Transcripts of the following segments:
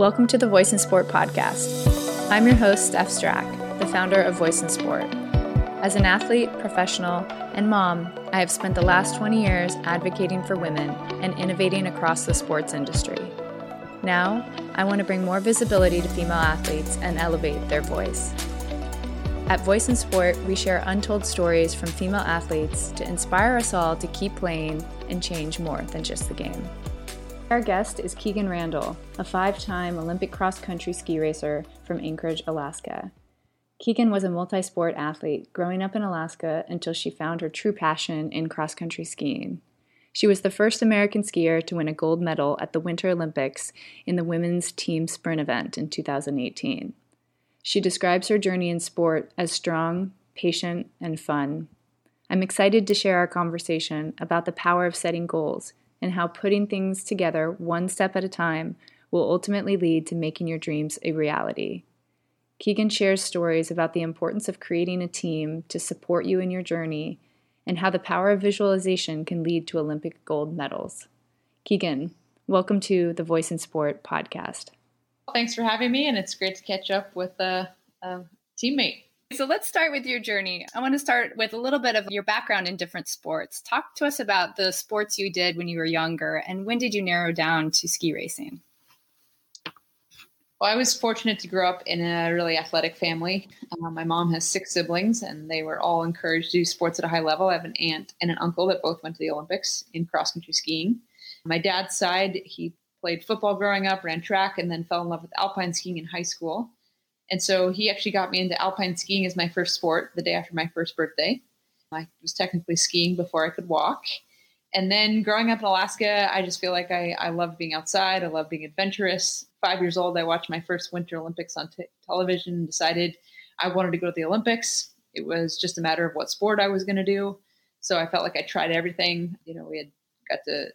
Welcome to the Voice in Sport podcast. I'm your host, Stef Strack, the founder of Voice in Sport. As an athlete, professional, and mom, I have spent the last 20 years advocating for women and innovating across the sports industry. Now, I want to bring more visibility to female athletes and elevate their voice. At Voice in Sport, we share untold stories from female athletes to inspire us all to keep playing and change more than just the game. Our guest is Kikkan Randall, a five time Olympic cross country ski racer from Anchorage, Alaska. Kikkan was a multi sport athlete growing up in Alaska until she found her true passion in cross country skiing. She was the first American skier to win a gold medal at the Winter Olympics in the women's team sprint event in 2018. She describes her journey in sport as strong, patient, and fun. I'm excited to share our conversation about the power of setting goals and how putting things together one step at a time will ultimately lead to making your dreams a reality. Kikkan shares stories about the importance of creating a team to support you in your journey and how the power of visualization can lead to Olympic gold medals. Kikkan, welcome to the Voice in Sport podcast. Thanks for having me, and it's great to catch up with a, a teammate. So let's start with your journey. I want to start with a little bit of your background in different sports. Talk to us about the sports you did when you were younger and when did you narrow down to ski racing? Well, I was fortunate to grow up in a really athletic family. Uh, my mom has six siblings, and they were all encouraged to do sports at a high level. I have an aunt and an uncle that both went to the Olympics in cross country skiing. My dad's side, he played football growing up, ran track, and then fell in love with alpine skiing in high school. And so he actually got me into alpine skiing as my first sport the day after my first birthday. I was technically skiing before I could walk. And then growing up in Alaska, I just feel like I, I love being outside. I love being adventurous. Five years old, I watched my first Winter Olympics on t- television and decided I wanted to go to the Olympics. It was just a matter of what sport I was going to do. So I felt like I tried everything. You know, we had got to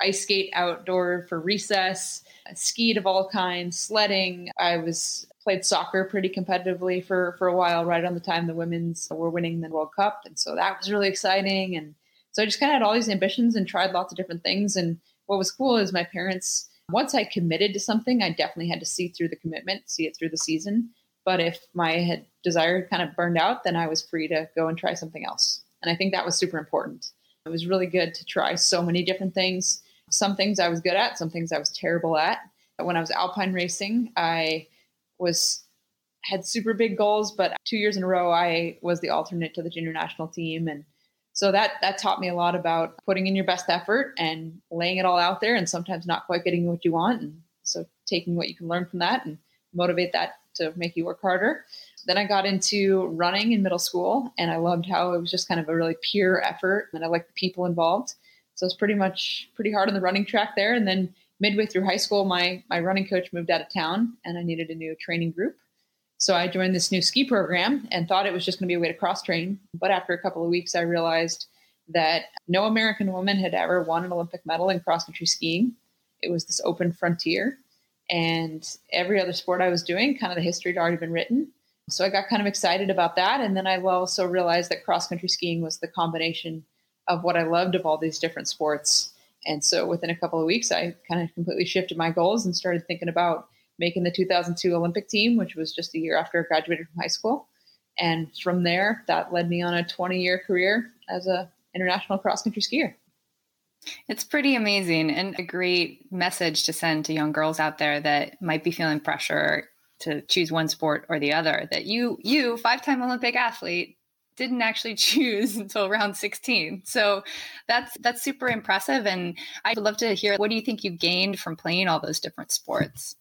ice skate outdoor for recess, skied of all kinds, sledding. I was played soccer pretty competitively for for a while, right on the time the women's were winning the World Cup, and so that was really exciting. And so I just kind of had all these ambitions and tried lots of different things. And what was cool is my parents. Once I committed to something, I definitely had to see through the commitment, see it through the season. But if my desire kind of burned out, then I was free to go and try something else. And I think that was super important. It was really good to try so many different things. Some things I was good at, some things I was terrible at. When I was alpine racing, I was had super big goals, but two years in a row I was the alternate to the junior national team, and so that that taught me a lot about putting in your best effort and laying it all out there, and sometimes not quite getting what you want, and so taking what you can learn from that and motivate that to make you work harder. Then I got into running in middle school, and I loved how it was just kind of a really pure effort, and I liked the people involved. So it's pretty much pretty hard on the running track there, and then midway through high school, my my running coach moved out of town, and I needed a new training group. So I joined this new ski program and thought it was just going to be a way to cross train. But after a couple of weeks, I realized that no American woman had ever won an Olympic medal in cross country skiing. It was this open frontier, and every other sport I was doing, kind of the history had already been written. So I got kind of excited about that, and then I also realized that cross country skiing was the combination of what I loved of all these different sports and so within a couple of weeks, I kind of completely shifted my goals and started thinking about making the 2002 Olympic team, which was just a year after I graduated from high school. And from there, that led me on a 20 year career as an international cross country skier. It's pretty amazing and a great message to send to young girls out there that might be feeling pressure to choose one sport or the other. That you, you, five time Olympic athlete, didn't actually choose until around 16. So that's that's super impressive and I'd love to hear what do you think you gained from playing all those different sports?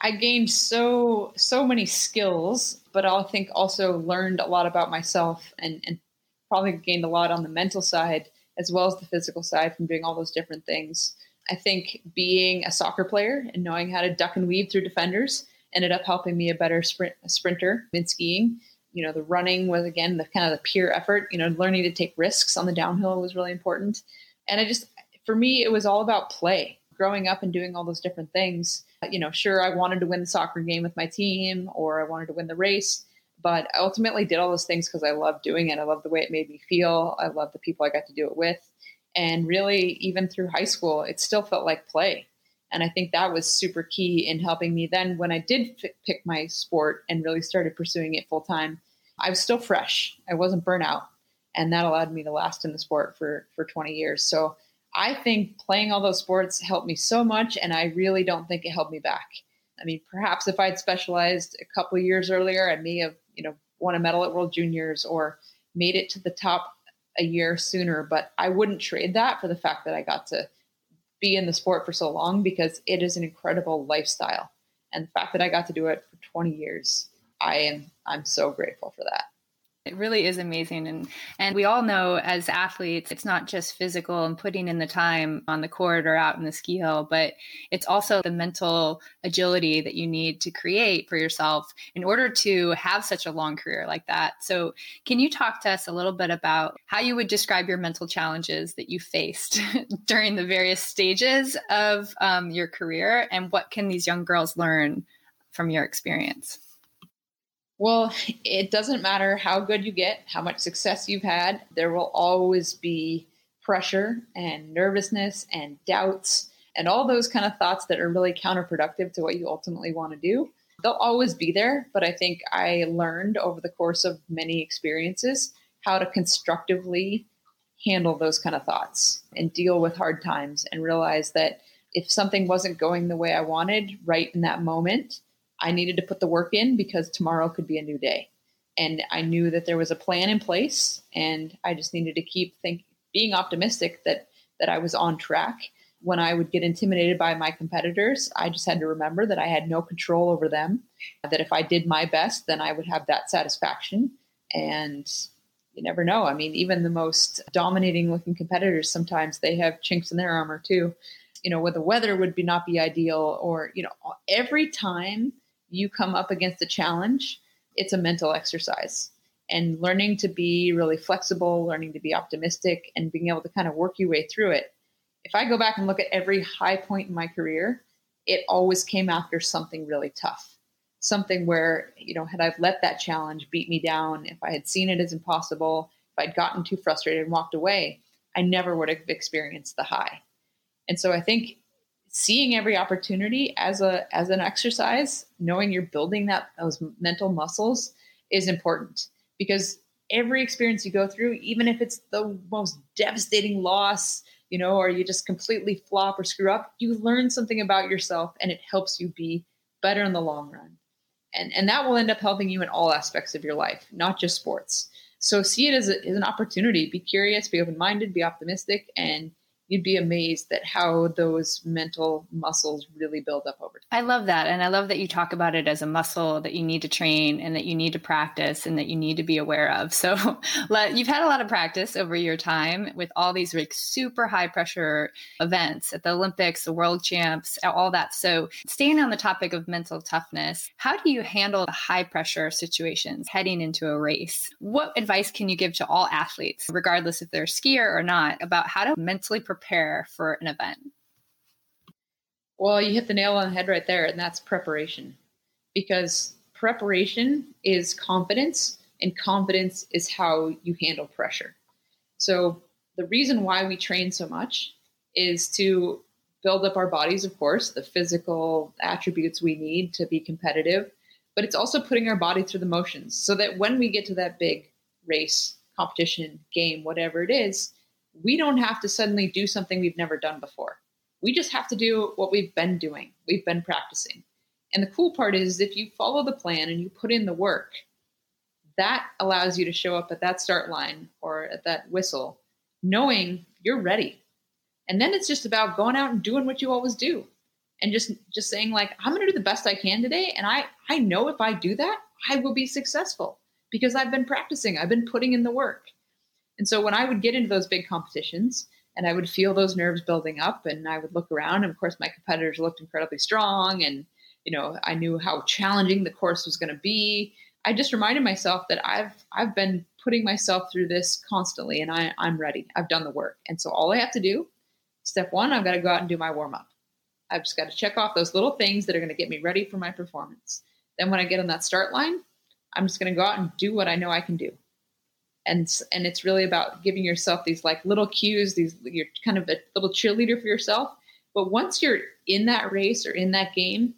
I, gained so so many skills, but I think also learned a lot about myself and, and probably gained a lot on the mental side as well as the physical side from doing all those different things. I think being a soccer player and knowing how to duck and weave through defenders ended up helping me a better sprint, a sprinter in skiing you know the running was again the kind of the peer effort you know learning to take risks on the downhill was really important. And i just for me it was all about play. Growing up and doing all those different things you know sure i wanted to win the soccer game with my team or i wanted to win the race but i ultimately did all those things because i loved doing it. I loved the way it made me feel. I loved the people i got to do it with. And really even through high school it still felt like play And I think that was super key in helping me then when I did f- pick my sport and really started pursuing it full time. I was still fresh. I wasn't burnout. And that allowed me to last in the sport for, for 20 years. So I think playing all those sports helped me so much. And I really don't think it held me back. I mean, perhaps if I'd specialized a couple years earlier, I may have, you know, won a medal at World Juniors or made it to the top a year sooner. But I wouldn't trade that for the fact that I got to be in the sport for so long because it is an incredible lifestyle. And the fact that I got to do it for 20 years, I am I'm so grateful for that. It really is amazing. And and we all know as athletes, it's not just physical and putting in the time on the court or out in the ski hill, but it's also the mental agility that you need to create for yourself in order to have such a long career like that. So can you talk to us a little bit about how you would describe your mental challenges that you faced during the various stages of um, your career and what can these young girls learn from your experience? Well, it doesn't matter how good you get, how much success you've had, there will always be pressure and nervousness and doubts and all those kind of thoughts that are really counterproductive to what you ultimately want to do. They'll always be there, but I think I learned over the course of many experiences how to constructively handle those kind of thoughts and deal with hard times and realize that if something wasn't going the way I wanted right in that moment, I needed to put the work in because tomorrow could be a new day. And I knew that there was a plan in place and I just needed to keep think, being optimistic that that I was on track. When I would get intimidated by my competitors, I just had to remember that I had no control over them, that if I did my best, then I would have that satisfaction. And you never know. I mean, even the most dominating looking competitors, sometimes they have chinks in their armor too. You know, where the weather would be not be ideal, or, you know, every time you come up against a challenge, it's a mental exercise. And learning to be really flexible, learning to be optimistic, and being able to kind of work your way through it. If I go back and look at every high point in my career, it always came after something really tough. Something where, you know, had I let that challenge beat me down, if I had seen it as impossible, if I'd gotten too frustrated and walked away, I never would have experienced the high. And so I think seeing every opportunity as a as an exercise, knowing you're building that those mental muscles is important because every experience you go through, even if it's the most devastating loss, you know, or you just completely flop or screw up, you learn something about yourself and it helps you be better in the long run. And, and that will end up helping you in all aspects of your life, not just sports. So see it as, a, as an opportunity. Be curious, be open minded, be optimistic, and you'd be amazed at how those mental muscles really build up over time. I love that. And I love that you talk about it as a muscle that you need to train and that you need to practice and that you need to be aware of. So you've had a lot of practice over your time with all these like super high pressure events at the Olympics, the world champs, all that. So staying on the topic of mental toughness, how do you handle the high pressure situations heading into a race? What advice can you give to all athletes, regardless if they're a skier or not, about how to mentally prepare prepare for an event? Well, you hit the nail on the head right there, and that's preparation. Because preparation is confidence, and confidence is how you handle pressure. So, the reason why we train so much is to build up our bodies, of course, the physical attributes we need to be competitive, but it's also putting our body through the motions so that when we get to that big race, competition, game, whatever it is, we don't have to suddenly do something we've never done before. We just have to do what we've been doing, we've been practicing. And the cool part is if you follow the plan and you put in the work, that allows you to show up at that start line or at that whistle knowing you're ready. And then it's just about going out and doing what you always do and just just saying like I'm going to do the best I can today and I I know if I do that, I will be successful because I've been practicing. I've been putting in the work. And so when I would get into those big competitions and I would feel those nerves building up and I would look around and of course my competitors looked incredibly strong and you know I knew how challenging the course was going to be. I just reminded myself that I've I've been putting myself through this constantly and I, I'm ready. I've done the work. And so all I have to do, step one, I've got to go out and do my warm up. I've just got to check off those little things that are going to get me ready for my performance. Then when I get on that start line, I'm just going to go out and do what I know I can do and and it's really about giving yourself these like little cues these you're kind of a little cheerleader for yourself But once you're in that race or in that game,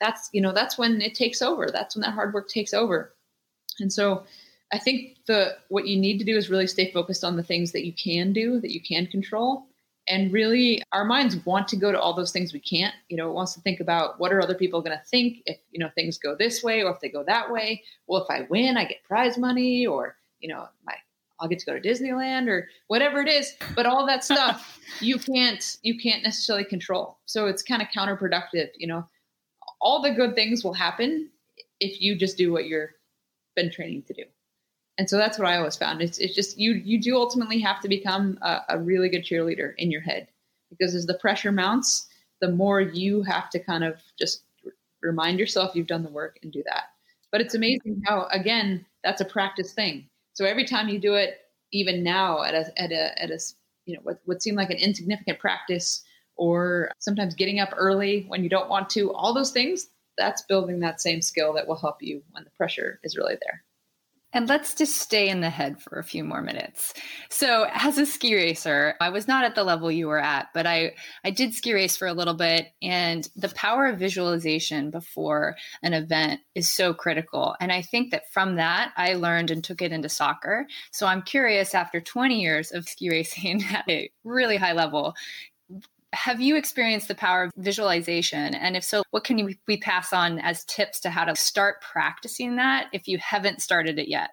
that's you know that's when it takes over. That's when that hard work takes over. And so I think the what you need to do is really stay focused on the things that you can do, that you can control. And really our minds want to go to all those things we can't. You know, it wants to think about what are other people going to think if, you know, things go this way or if they go that way. Well, if I win, I get prize money or, you know, my I'll get to go to Disneyland or whatever it is. But all that stuff you can't you can't necessarily control. So it's kind of counterproductive, you know. All the good things will happen if you just do what you're been training to do. And so that's what I always found. It's, it's just you you do ultimately have to become a, a really good cheerleader in your head because as the pressure mounts, the more you have to kind of just remind yourself you've done the work and do that. But it's amazing how again that's a practice thing. So every time you do it, even now at a at a at a you know what would like an insignificant practice, or sometimes getting up early when you don't want to, all those things that's building that same skill that will help you when the pressure is really there. And let's just stay in the head for a few more minutes. So, as a ski racer, I was not at the level you were at, but I, I did ski race for a little bit. And the power of visualization before an event is so critical. And I think that from that, I learned and took it into soccer. So, I'm curious after 20 years of ski racing at a really high level, have you experienced the power of visualization? And if so, what can we pass on as tips to how to start practicing that if you haven't started it yet?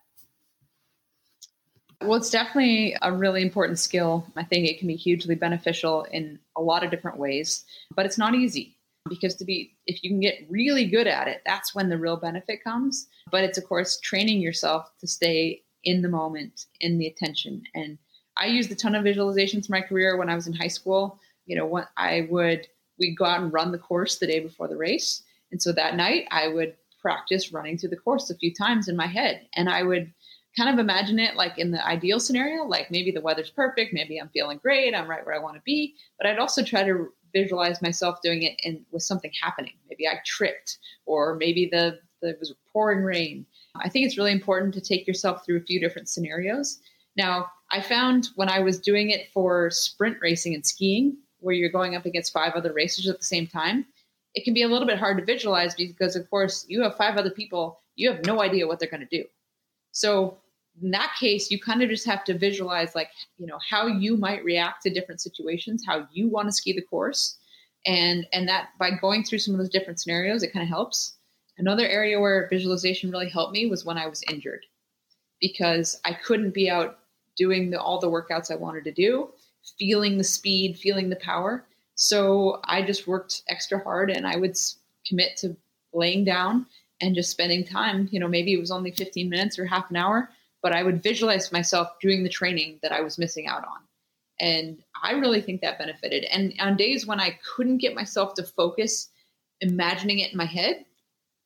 Well, it's definitely a really important skill. I think it can be hugely beneficial in a lot of different ways, but it's not easy because to be if you can get really good at it, that's when the real benefit comes. But it's of course training yourself to stay in the moment, in the attention. And I used a ton of visualizations in my career when I was in high school you know, what I would, we'd go out and run the course the day before the race. And so that night I would practice running through the course a few times in my head. And I would kind of imagine it like in the ideal scenario, like maybe the weather's perfect, maybe I'm feeling great, I'm right where I want to be. But I'd also try to visualize myself doing it with something happening. Maybe I tripped, or maybe the, the it was pouring rain. I think it's really important to take yourself through a few different scenarios. Now, I found when I was doing it for sprint racing and skiing, where you're going up against five other racers at the same time, it can be a little bit hard to visualize because, of course, you have five other people, you have no idea what they're going to do. So, in that case, you kind of just have to visualize, like, you know, how you might react to different situations, how you want to ski the course. And, and that by going through some of those different scenarios, it kind of helps. Another area where visualization really helped me was when I was injured because I couldn't be out doing the, all the workouts I wanted to do feeling the speed, feeling the power. So I just worked extra hard and I would commit to laying down and just spending time. You know, maybe it was only 15 minutes or half an hour, but I would visualize myself doing the training that I was missing out on. And I really think that benefited. And on days when I couldn't get myself to focus, imagining it in my head,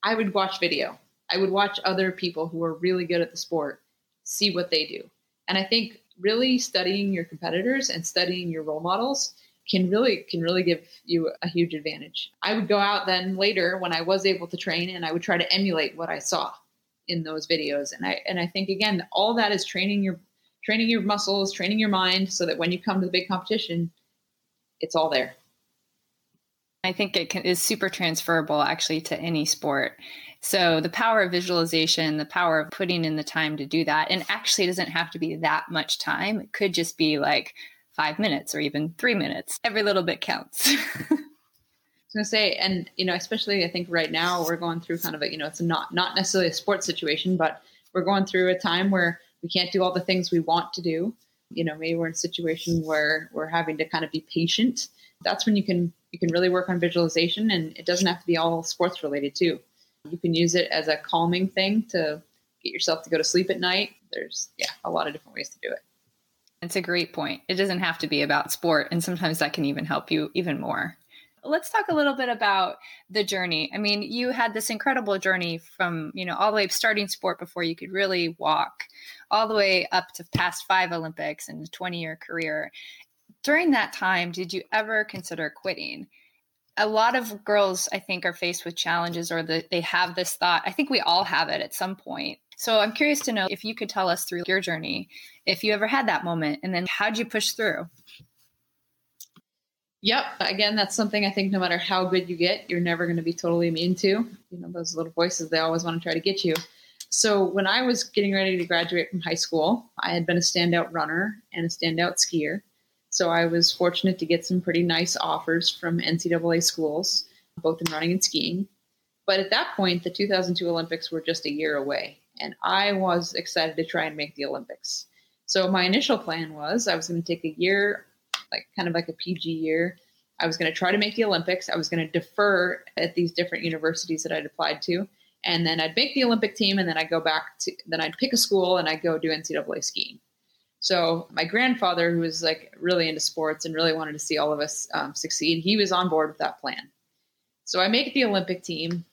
I would watch video. I would watch other people who are really good at the sport, see what they do. And I think really studying your competitors and studying your role models can really can really give you a huge advantage. I would go out then later when I was able to train and I would try to emulate what I saw in those videos. And I and I think again all that is training your training your muscles, training your mind so that when you come to the big competition it's all there. I think it can, is super transferable actually to any sport. So the power of visualization, the power of putting in the time to do that, and actually it doesn't have to be that much time. It could just be like five minutes or even three minutes. Every little bit counts. I was gonna say, and you know, especially I think right now we're going through kind of a, you know, it's not not necessarily a sports situation, but we're going through a time where we can't do all the things we want to do. You know, maybe we're in a situation where we're having to kind of be patient. That's when you can you can really work on visualization, and it doesn't have to be all sports related too. You can use it as a calming thing to get yourself to go to sleep at night. There's, yeah, a lot of different ways to do it. It's a great point. It doesn't have to be about sport, and sometimes that can even help you even more. Let's talk a little bit about the journey. I mean, you had this incredible journey from, you know, all the way starting sport before you could really walk, all the way up to past five Olympics and a 20 year career. During that time, did you ever consider quitting? A lot of girls i think are faced with challenges or the, they have this thought i think we all have it at some point so i'm curious to know if you could tell us through your journey if you ever had that moment and then how'd you push through Yep. Again, that's something I think no matter how good you get, you're never going to be totally immune to. You know, those little voices, they always want to try to get you. So when I was getting ready to graduate from high school, I had been a standout runner and a standout skier. So I was fortunate to get some pretty nice offers from NCAA schools, both in running and skiing. But at that point, the 2002 Olympics were just a year away, and I was excited to try and make the Olympics. So my initial plan was I was going to take a year like kind of like a PG year. I was going to try to make the Olympics. I was going to defer at these different universities that I'd applied to. And then I'd make the Olympic team and then I'd go back to, then I'd pick a school and I'd go do NCAA skiing. So my grandfather, who was like really into sports and really wanted to see all of us um, succeed, he was on board with that plan. So I make the Olympic team.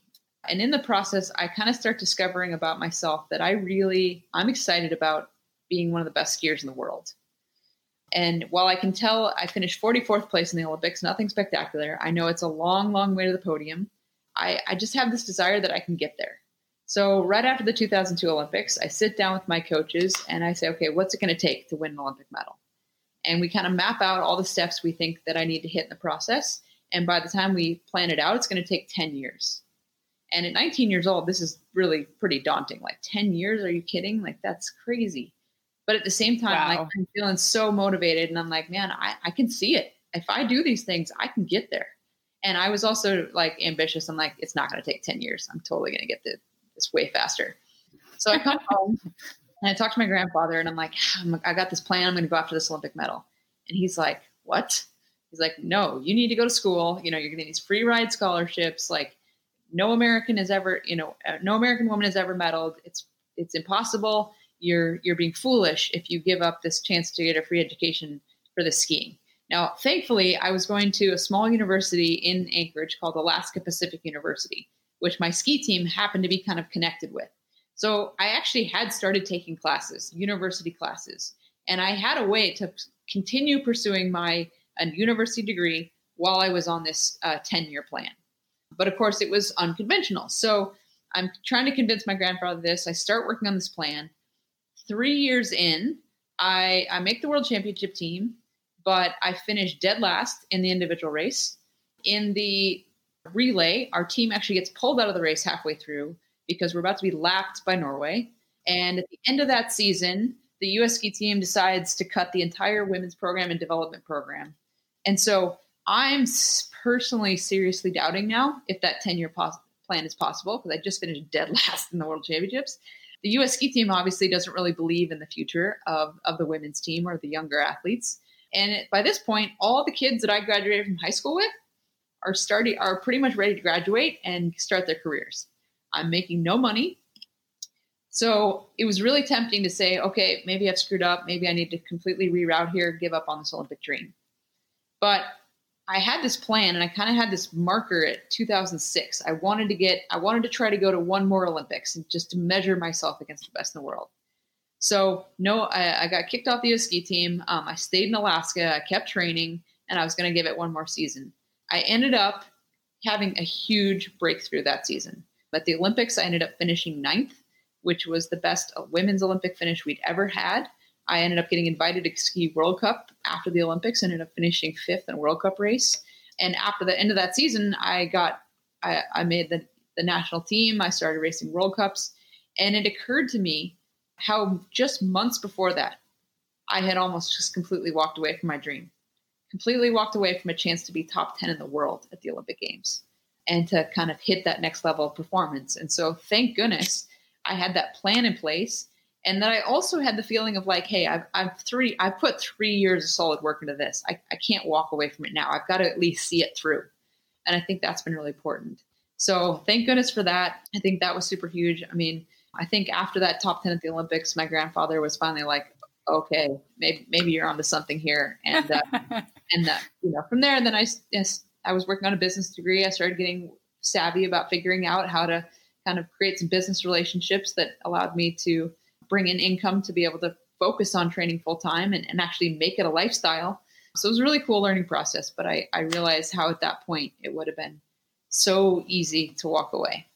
And in the process, I kind of start discovering about myself that I really, I'm excited about being one of the best skiers in the world. And while I can tell I finished 44th place in the Olympics, nothing spectacular. I know it's a long, long way to the podium. I, I just have this desire that I can get there. So, right after the 2002 Olympics, I sit down with my coaches and I say, okay, what's it going to take to win an Olympic medal? And we kind of map out all the steps we think that I need to hit in the process. And by the time we plan it out, it's going to take 10 years. And at 19 years old, this is really pretty daunting. Like 10 years? Are you kidding? Like, that's crazy. But at the same time, wow. like I'm feeling so motivated and I'm like, man, I, I can see it. If I do these things, I can get there. And I was also like ambitious. I'm like, it's not going to take 10 years. I'm totally going to get this way faster. So I come home and I talk to my grandfather and I'm like, I got this plan. I'm going to go after this Olympic medal. And he's like, what? He's like, no, you need to go to school. You know, you're getting these free ride scholarships. Like no American has ever, you know, uh, no American woman has ever medaled. It's, it's impossible you're you're being foolish if you give up this chance to get a free education for the skiing. Now, thankfully, I was going to a small university in Anchorage called Alaska Pacific University, which my ski team happened to be kind of connected with. So I actually had started taking classes, university classes, and I had a way to continue pursuing my a university degree while I was on this 10 uh, year plan. But of course, it was unconventional. So I'm trying to convince my grandfather this. I start working on this plan three years in, I, I make the world championship team, but I finish dead last in the individual race. In the relay, our team actually gets pulled out of the race halfway through because we're about to be lapped by Norway. And at the end of that season, the US ski team decides to cut the entire women's program and development program. And so I'm personally seriously doubting now if that 10 year pos- plan is possible because I just finished dead last in the world championships the US ski team obviously doesn't really believe in the future of, of the women's team or the younger athletes. And it, by this point, all the kids that I graduated from high school with are starting are pretty much ready to graduate and start their careers. I'm making no money. So it was really tempting to say, okay, maybe I've screwed up. Maybe I need to completely reroute here, give up on this Olympic dream. But I had this plan and I kind of had this marker at 2006. I wanted to get, I wanted to try to go to one more Olympics and just to measure myself against the best in the world. So, no, I, I got kicked off the ski team. Um, I stayed in Alaska, I kept training, and I was going to give it one more season. I ended up having a huge breakthrough that season. At the Olympics, I ended up finishing ninth, which was the best women's Olympic finish we'd ever had. I ended up getting invited to ski World Cup after the Olympics. Ended up finishing fifth in a World Cup race. And after the end of that season, I got I, I made the the national team. I started racing World Cups, and it occurred to me how just months before that, I had almost just completely walked away from my dream, completely walked away from a chance to be top ten in the world at the Olympic Games, and to kind of hit that next level of performance. And so, thank goodness, I had that plan in place and then I also had the feeling of like, hey, I've, I've three, I've put three years of solid work into this. I, I can't walk away from it now. I've got to at least see it through. And I think that's been really important. So thank goodness for that. I think that was super huge. I mean, I think after that top 10 at the Olympics, my grandfather was finally like, okay, maybe, maybe you're onto something here. And, uh, and, uh, you know, from there, then I, I was working on a business degree. I started getting savvy about figuring out how to kind of create some business relationships that allowed me to bring in income to be able to focus on training full time and, and actually make it a lifestyle. So it was a really cool learning process, but I, I realized how at that point it would have been so easy to walk away.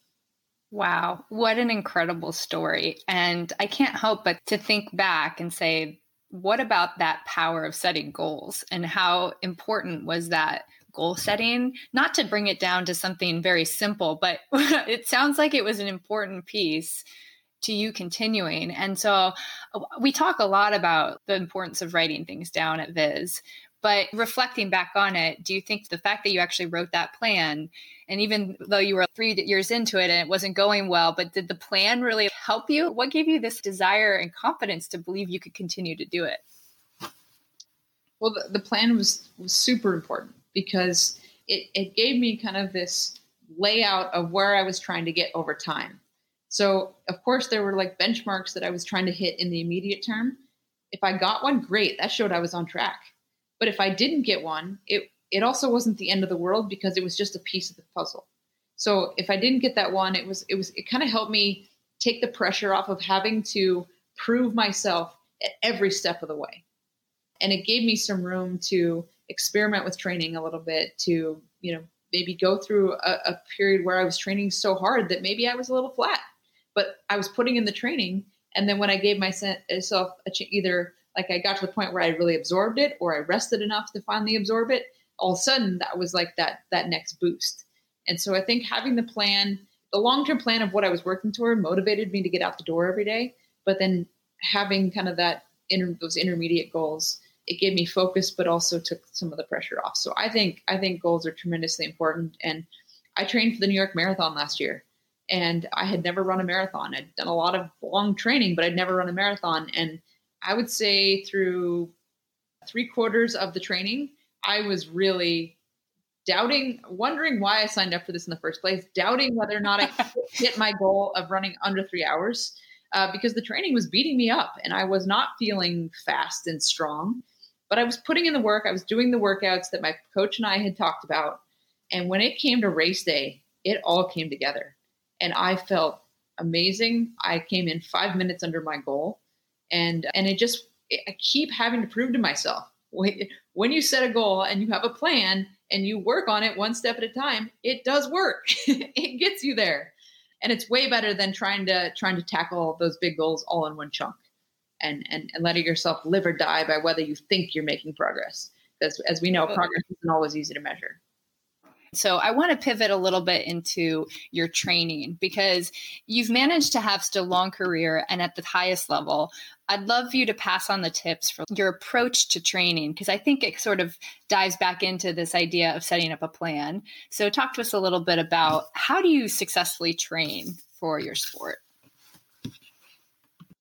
Wow, what an incredible story. And I can't help but to think back and say, what about that power of setting goals and how important was that goal setting? Not to bring it down to something very simple, but it sounds like it was an important piece to you continuing. And so uh, we talk a lot about the importance of writing things down at Viz. But reflecting back on it, do you think the fact that you actually wrote that plan, and even though you were three years into it and it wasn't going well, but did the plan really help you? What gave you this desire and confidence to believe you could continue to do it? Well, the, the plan was, was super important because it, it gave me kind of this layout of where I was trying to get over time. So, of course, there were like benchmarks that I was trying to hit in the immediate term. If I got one, great, that showed I was on track. But if I didn't get one, it it also wasn't the end of the world because it was just a piece of the puzzle. So if I didn't get that one, it was it was it kind of helped me take the pressure off of having to prove myself at every step of the way. And it gave me some room to experiment with training a little bit, to, you know, maybe go through a, a period where I was training so hard that maybe I was a little flat. But I was putting in the training. And then when I gave myself uh, either like I got to the point where I really absorbed it or I rested enough to finally absorb it, all of a sudden that was like that that next boost. And so I think having the plan, the long-term plan of what I was working toward motivated me to get out the door every day, but then having kind of that inter, those intermediate goals, it gave me focus but also took some of the pressure off. So I think I think goals are tremendously important and I trained for the New York Marathon last year and I had never run a marathon. I'd done a lot of long training, but I'd never run a marathon and I would say through three quarters of the training, I was really doubting, wondering why I signed up for this in the first place, doubting whether or not I hit my goal of running under three hours uh, because the training was beating me up and I was not feeling fast and strong. But I was putting in the work, I was doing the workouts that my coach and I had talked about. And when it came to race day, it all came together. And I felt amazing. I came in five minutes under my goal and and it just I keep having to prove to myself when you set a goal and you have a plan and you work on it one step at a time, it does work. it gets you there, and it's way better than trying to trying to tackle those big goals all in one chunk, and and and letting yourself live or die by whether you think you're making progress. Because as we know, progress isn't always easy to measure. So I want to pivot a little bit into your training because you've managed to have still long career and at the highest level. I'd love for you to pass on the tips for your approach to training because I think it sort of dives back into this idea of setting up a plan. So talk to us a little bit about how do you successfully train for your sport?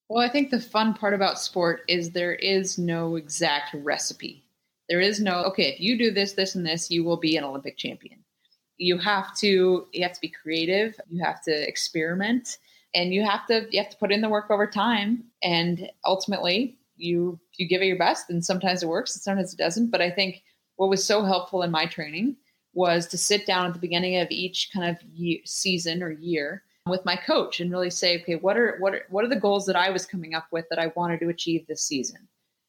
Well, I think the fun part about sport is there is no exact recipe. There is no, okay, if you do this, this, and this, you will be an Olympic champion. You have to, you have to be creative. You have to experiment and you have to, you have to put in the work over time. And ultimately you, you give it your best and sometimes it works and sometimes it doesn't. But I think what was so helpful in my training was to sit down at the beginning of each kind of year, season or year with my coach and really say, okay, what are what are what are the goals that I was coming up with that I wanted to achieve this season?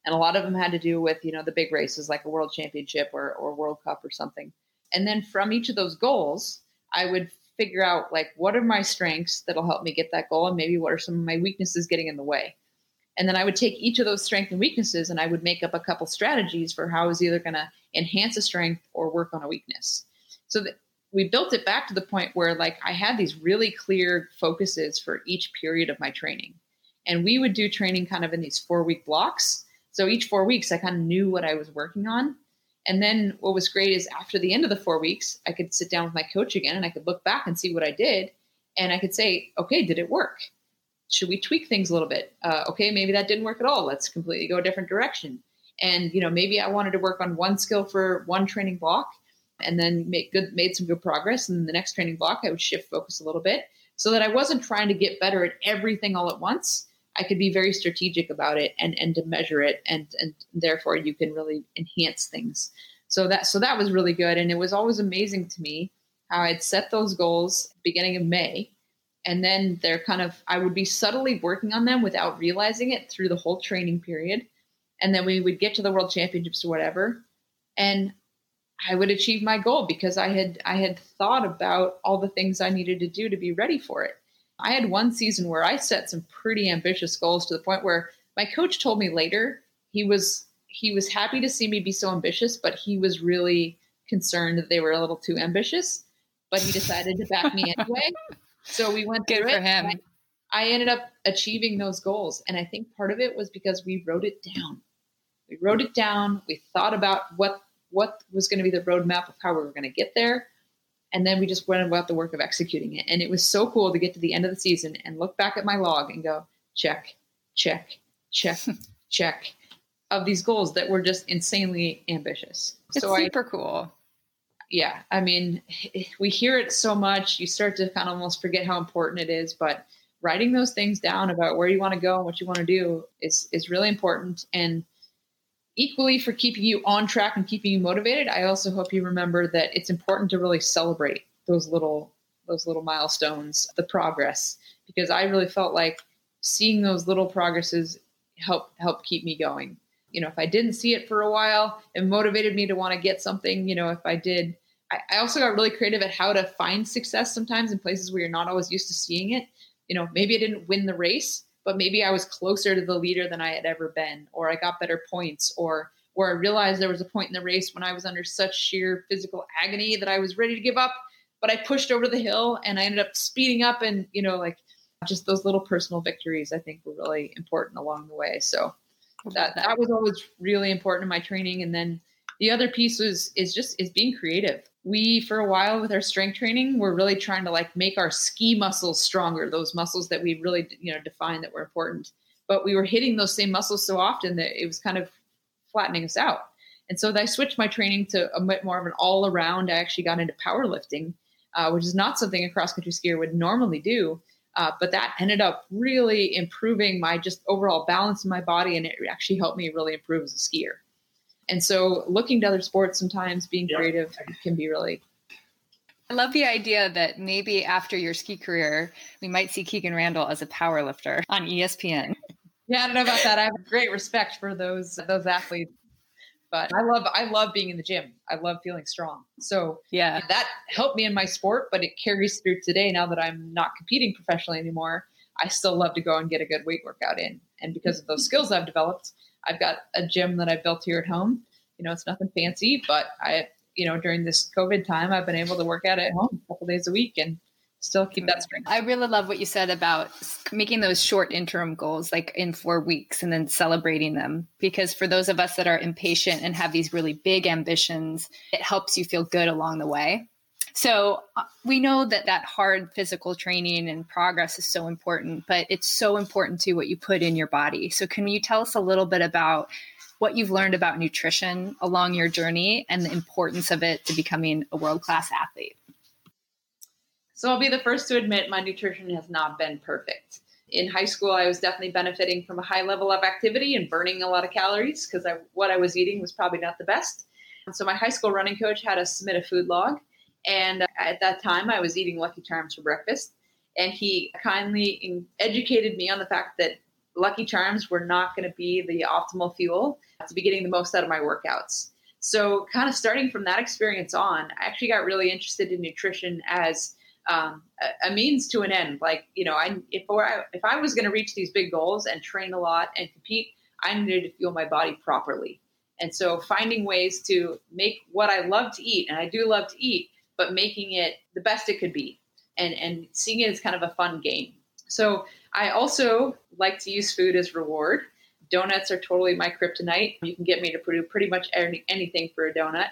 And a lot of them had to do with you know the big races like a world championship or, or world cup or something. And then from each of those goals i would figure out like what are my strengths that'll help me get that goal and maybe what are some of my weaknesses getting in the way. And then i would take each of those strengths and weaknesses and i would make up a couple strategies for how i was either going to enhance a strength or work on a weakness. So that we built it back to the point where like i had these really clear focuses for each period of my training. And we would do training kind of in these four week blocks so each four weeks, I kind of knew what I was working on. And then what was great is after the end of the four weeks, I could sit down with my coach again and I could look back and see what I did. And I could say, okay, did it work? Should we tweak things a little bit? Uh, okay, maybe that didn't work at all. Let's completely go a different direction. And you know, maybe I wanted to work on one skill for one training block, and then make good, made some good progress. And the next training block, I would shift focus a little bit, so that I wasn't trying to get better at everything all at once. I could be very strategic about it and and to measure it and and therefore you can really enhance things. So that so that was really good and it was always amazing to me how I'd set those goals beginning of May and then they're kind of I would be subtly working on them without realizing it through the whole training period and then we would get to the world championships or whatever and I would achieve my goal because I had I had thought about all the things I needed to do to be ready for it. I had one season where I set some pretty ambitious goals to the point where my coach told me later he was he was happy to see me be so ambitious, but he was really concerned that they were a little too ambitious. But he decided to back me anyway. So we went Good through for it. him. I, I ended up achieving those goals, and I think part of it was because we wrote it down. We wrote it down. We thought about what what was going to be the roadmap of how we were going to get there, and then we just went about the work of executing it. And it was so cool to get to the end of the season and look back at my log and go, check, check, check, check, of these goals that were just insanely ambitious. It's so I super cool. yeah, I mean, we hear it so much, you start to kind of almost forget how important it is. But writing those things down about where you want to go and what you want to do is is really important. And equally for keeping you on track and keeping you motivated, I also hope you remember that it's important to really celebrate those little those little milestones, the progress, because I really felt like seeing those little progresses help help keep me going you know, if I didn't see it for a while, it motivated me to want to get something. You know, if I did, I, I, also got really creative at how to find success sometimes in places where you're not always used to seeing it. You know, maybe I didn't win the race, but maybe I was closer to the leader than I had ever been, or I got better points, or or I realized there was a point in the race when I was under such sheer physical agony that I was ready to give up, but I pushed over the hill and I ended up speeding up and, you know, like just those little personal victories I think were really important along the way. So that that was always really important in my training and then the other piece was is just is being creative we for a while with our strength training we're really trying to like make our ski muscles stronger those muscles that we really you know define that were important. But we were hitting those same muscles so often that it was kind of flattening us out. And so i switched my training to a bit more of an all around. I actually got into powerlifting uh, which is not something a cross country skier would normally do uh, but that ended up really improving my just overall balance in my body, and it actually helped me really improve as a skier. And so, looking to other sports sometimes, being creative can be really. I love the idea that maybe after your ski career, we might see Kikkan Randall as a power lifter on ESPN. Yeah, I don't know about that. I have great respect for those those athletes but I love I love being in the gym. I love feeling strong. So yeah, that helped me in my sport, but it carries through today. Now that I'm not competing professionally anymore, I still love to go and get a good weight workout in. And because of those skills I've developed, I've got a gym that I built here at home. You know, it's nothing fancy, but I, you know, during this COVID time, I've been able to work out at home a couple days a week and still keep that strength. I really love what you said about making those short interim goals, like in four weeks, and then celebrating them. Because for those of us that are impatient and have these really big ambitions, it helps you feel good along the way. So uh, we know that that hard physical training and progress is so important, but it's so important to what you put in your body. So can you tell us a little bit about what you've learned about nutrition along your journey and the importance of it to becoming a world class athlete? So I'll be the first to admit my nutrition has not been perfect. In high school, I was definitely benefiting from a high level of activity and burning a lot of calories because what I was eating was probably not the best. So my high school running coach had us submit a food log, and at that time, I was eating Lucky Charms for breakfast. And he kindly educated me on the fact that Lucky Charms were not going to be the optimal fuel to be getting the most out of my workouts. So, kind of starting from that experience on, I actually got really interested in nutrition as um, a, a, means to an end. Like you know, I if I, if I was going to reach these big goals and train a lot and compete, I needed to fuel my body properly. And so, finding ways to make what I love to eat, and I do love to eat, but making it the best it could be, and and seeing it as kind of a fun game. So, I also like to use food as reward. Donuts are totally my kryptonite. You can get me to do pretty much any, anything for a donut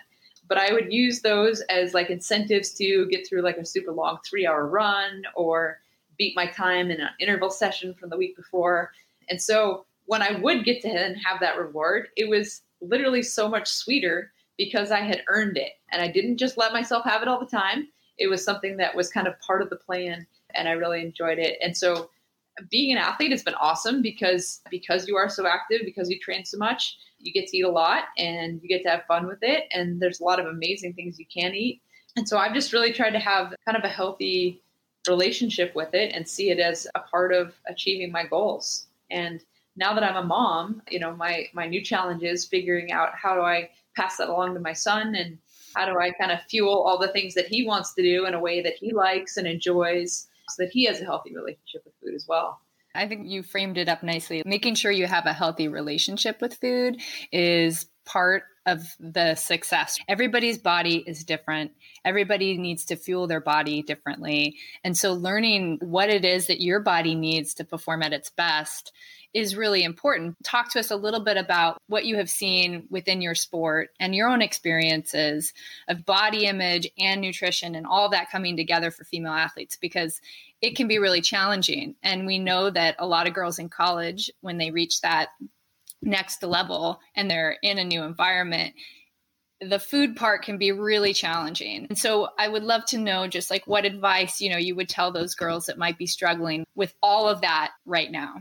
but I would use those as like incentives to get through like a super long three hour run or beat my time in an interval session from the week before. And so when I would get to have that reward, it was literally so much sweeter because I had earned it. And I didn't just let myself have it all the time. It was something that was kind of part of the plan and I really enjoyed it. And so being an athlete has been awesome because because you are so active, because you train so much, you get to eat a lot and you get to have fun with it. And there's a lot of amazing things you can eat. And so I've just really tried to have kind of a healthy relationship with it and see it as a part of achieving my goals. And now that I'm a mom, you know, my my new challenge is figuring out how do I pass that along to my son and how do I kind of fuel all the things that he wants to do in a way that he likes and enjoys so that he has a healthy relationship with food as well. I think you framed it up nicely. Making sure you have a healthy relationship with food is part of the success. Everybody's body is different. Everybody needs to fuel their body differently. And so learning what it is that your body needs to perform at its best is really important. Talk to us a little bit about what you have seen within your sport and your own experiences of body image and nutrition and all that coming together for female athletes because it can be really challenging. And we know that a lot of girls in college, when they reach that next level and they're in a new environment, the food part can be really challenging. And so I would love to know just like what advice, you know, you would tell those girls that might be struggling with all of that right now.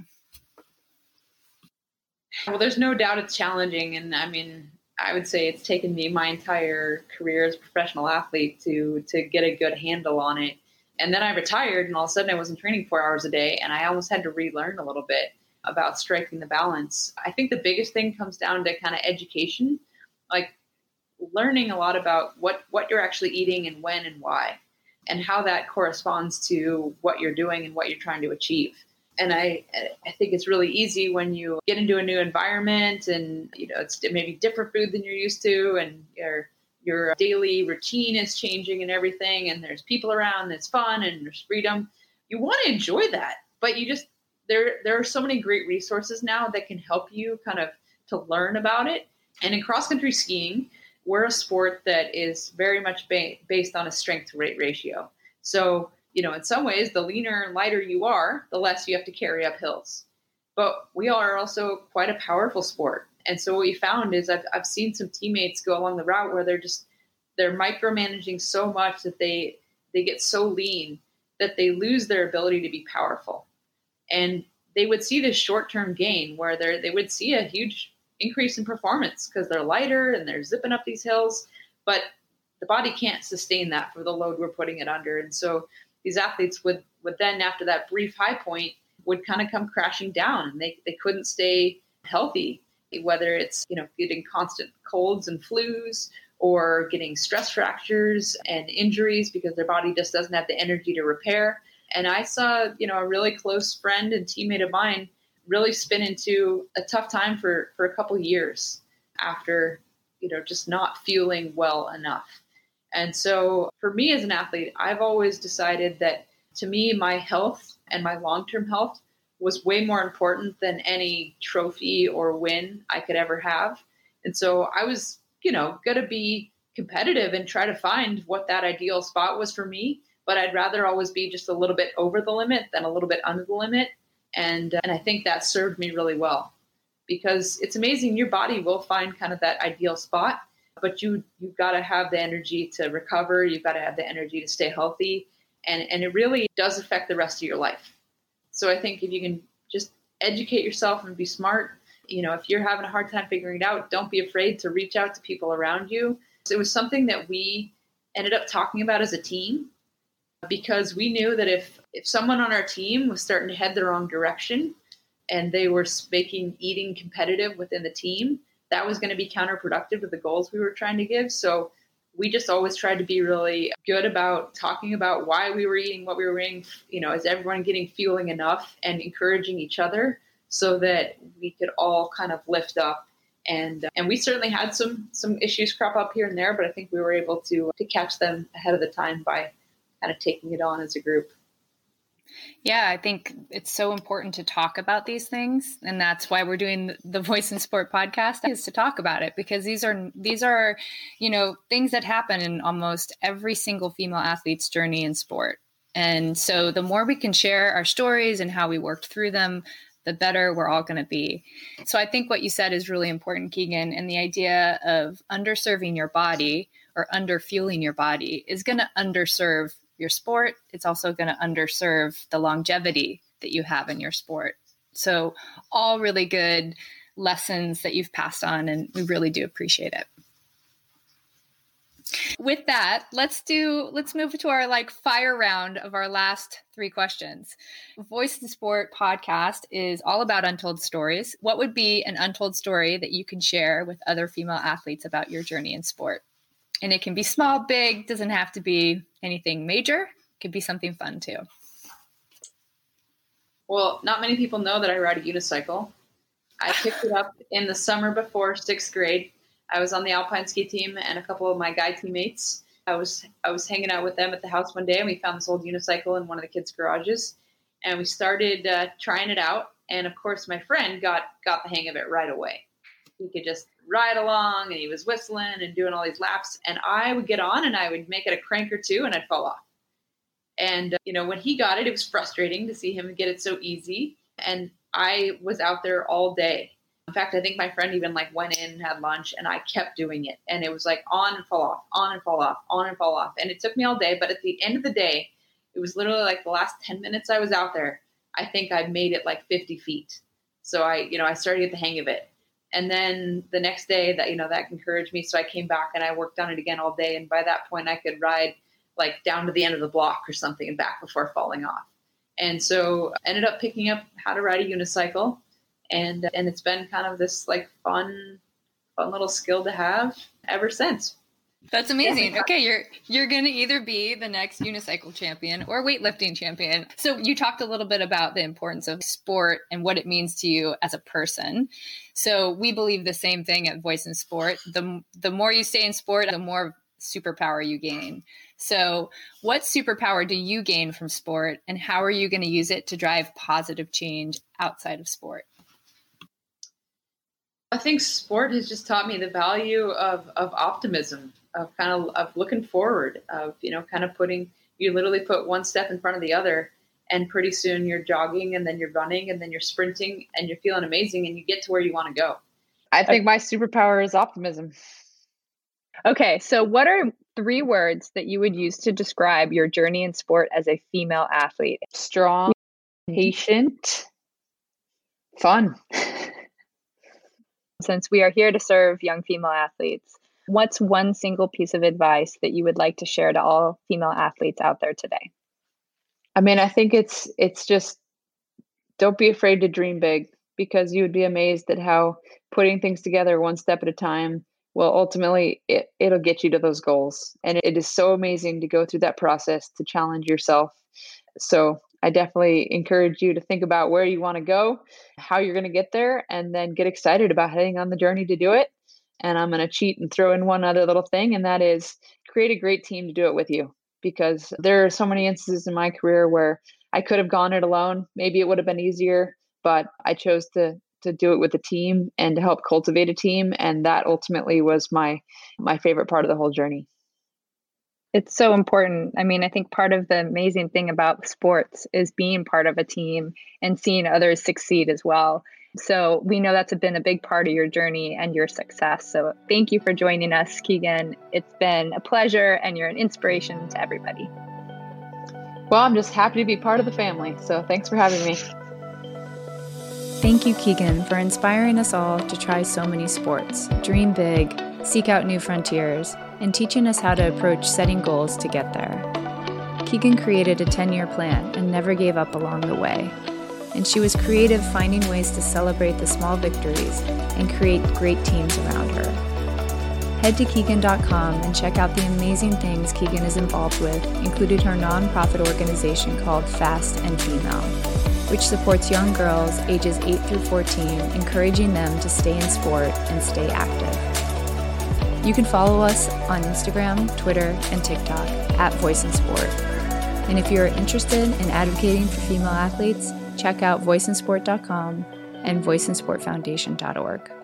Well, there's no doubt it's challenging. And I mean, I would say it's taken me my entire career as a professional athlete to to get a good handle on it. And then I retired, and all of a sudden I wasn't training four hours a day, and I almost had to relearn a little bit about striking the balance. I think the biggest thing comes down to kind of education, like learning a lot about what what you're actually eating and when and why, and how that corresponds to what you're doing and what you're trying to achieve and I I think it's really easy when you get into a new environment and you know it's maybe different food than you're used to and your your daily routine is changing and everything and there's people around that's fun and there's freedom. You want to enjoy that but you just there there are so many great resources now that can help you kind of to learn about it. And in cross country skiing we're a sport that is very much ba- based on a strength to weight ratio. So you know, in some ways, the leaner and lighter you are, the less you have to carry up hills. But we are also quite a powerful sport. And so what we found is I've, I've seen some teammates go along the route where they're just they're micromanaging so much that they they get so lean that they lose their ability to be powerful. And they would see this short-term gain where they they would see a huge increase in performance because they're lighter and they're zipping up these hills, but the body can't sustain that for the load we're putting it under. And so these athletes would would then after that brief high point would kind of come crashing down and they, they couldn't stay healthy whether it's you know getting constant colds and flus or getting stress fractures and injuries because their body just doesn't have the energy to repair. And i saw you know a really close friend and teammate of mine really spin into a tough time for for a couple years after you know just not feeling well enough and so for me as an athlete, I've always decided that to me, my health and my long term health was way more important than any trophy or win I could ever have. And so I was, you know, going to be competitive and try to find what that ideal spot was for me. But I'd rather always be just a little bit over the limit than a little bit under the limit. And, and I think that served me really well because it's amazing. Your body will find kind of that ideal spot but you you've got to have the energy to recover. You've got to have the energy to stay healthy. And and it really does affect the rest of your life. So i think if you can just educate yourself and be smart you know if you're having a hard time figuring it out don't be afraid to reach out to people around you. It was something that we ended up talking about as a team because we knew that if if someone on our team was starting to head the wrong direction and they were making eating competitive within the team that was going to be counterproductive to the goals we were trying to give. So we just always tried to be really good about talking about why we were eating what we were eating, you know, is everyone getting fueling enough and encouraging each other so that we could all kind of lift up. And, uh, and we certainly had some some issues crop up here and there, but I think we were able to to catch them ahead of the time by kind of taking it on as a group. Yeah, I think it's so important to talk about these things, and that's why we're doing the Voice in Sport podcast is to talk about it because these are these are, you know, things that happen in almost every single female athlete's journey in sport. And so the more we can share our stories and how we worked through them, the better we're all going to be. So I think what you said is really important, Kikkan, and the idea of underserving your body or underfueling your body is going to underserve your sport. It's also going to underserve the longevity that you have in your sport. So, all really good lessons that you've passed on, and we really do appreciate it. With that, let's do let's move to our like fire round of our last three questions. Voice in Sport podcast is all about untold stories. What would be an untold story that you can share with other female athletes about your journey in sport? And it can be small, big, doesn't have to be anything major. It could be something fun too. Well, not many people know that I ride a unicycle. I picked it up in the summer before sixth grade. I was on the alpine ski team, and a couple of my guy teammates. I was I was hanging out with them at the house one day, and we found this old unicycle in one of the kids' garages, and we started uh, trying it out. And of course, my friend got got the hang of it right away. He could just ride along, and he was whistling and doing all these laps. And I would get on, and I would make it a crank or two, and I'd fall off. And you know, when he got it, it was frustrating to see him get it so easy. And I was out there all day. In fact, I think my friend even like went in and had lunch and I kept doing it. And it was like on and fall off, on and fall off, on and fall off. And it took me all day. But at the end of the day, it was literally like the last 10 minutes I was out there. I think I made it like 50 feet. So I, you know, I started to get the hang of it. And then the next day that, you know, that encouraged me. So I came back and I worked on it again all day. And by that point, I could ride like down to the end of the block or something and back before falling off. And so I ended up picking up how to ride a unicycle and and it's been kind of this like fun fun little skill to have ever since. That's amazing. Okay, you're you're going to either be the next unicycle champion or weightlifting champion. So you talked a little bit about the importance of sport and what it means to you as a person. So we believe the same thing at Voice in Sport. The the more you stay in sport, the more superpower you gain. So, what superpower do you gain from sport, and how are you going to use it to drive positive change outside of sport? I think sport has just taught me the value of, of optimism, of kind of of looking forward, of you know, kind of putting you literally put one step in front of the other, and pretty soon you're jogging, and then you're running, and then you're sprinting, and you're feeling amazing, and you get to where you want to go. I think my superpower is optimism. Okay, so what are three words that you would use to describe your journey in sport as a female athlete? Strong, patient, fun. Since we are here to serve young female athletes, what's one single piece of advice that you would like to share to all female athletes out there today? I mean, I think it's it's just don't be afraid to dream big because you would be amazed at how putting things together one step at a time well ultimately it, it'll get you to those goals. And it is so amazing to go through that process to challenge yourself. So i definitely encourage you to think about where you want to go how you're going to get there and then get excited about heading on the journey to do it and i'm going to cheat and throw in one other little thing and that is create a great team to do it with you because there are so many instances in my career where i could have gone it alone maybe it would have been easier but i chose to to do it with a team and to help cultivate a team and that ultimately was my my favorite part of the whole journey. It's so important. I mean i think part of the amazing thing about sports is being part of a team and seeing others succeed as well so we know that's been a big part of your journey and your success. So thank you for joining us Kikkan. It's been a pleasure and you're an inspiration to everybody. Well i'm just happy to be part of the family. So thanks for having me. Thank you, Kikkan, for inspiring us all to try so many sports, dream big, seek out new frontiers, and teaching us how to approach setting goals to get there. Kikkan created a 10 year plan and never gave up along the way. And she was creative finding ways to celebrate the small victories and create great teams around her. Head to Kikkan.com and check out the amazing things Kikkan is involved with, including her nonprofit organization called Fast and Female which supports young girls ages 8 through 14, encouraging them to stay in sport and stay active. You can follow us on Instagram, Twitter, and TikTok at Voice in Sport. And if you're interested in advocating for female athletes, check out voiceinsport.com and voiceinsportfoundation.org.